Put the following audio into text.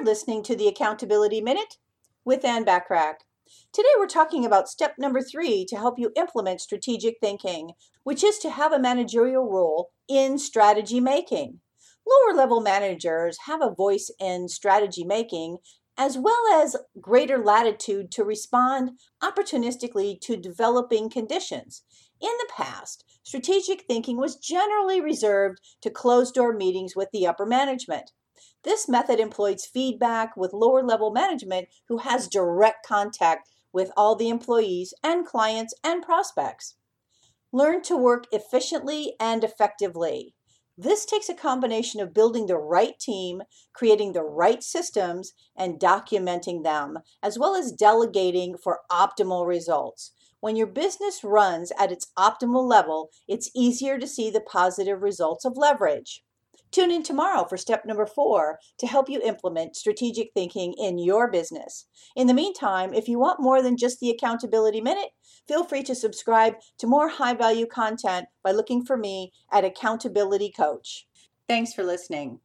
You're listening to the Accountability Minute with Ann Bachrach. Today we're talking about step number three to help you implement strategic thinking, which is to have a managerial role in strategy making. Lower level managers have a voice in strategy making as well as greater latitude to respond opportunistically to developing conditions. In the past, strategic thinking was generally reserved to closed door meetings with the upper management. This method employs feedback with lower level management who has direct contact with all the employees and clients and prospects. Learn to work efficiently and effectively. This takes a combination of building the right team, creating the right systems, and documenting them, as well as delegating for optimal results. When your business runs at its optimal level, it's easier to see the positive results of leverage. Tune in tomorrow for step number four to help you implement strategic thinking in your business. In the meantime, if you want more than just the Accountability Minute, feel free to subscribe to more high value content by looking for me at Accountability Coach. Thanks for listening.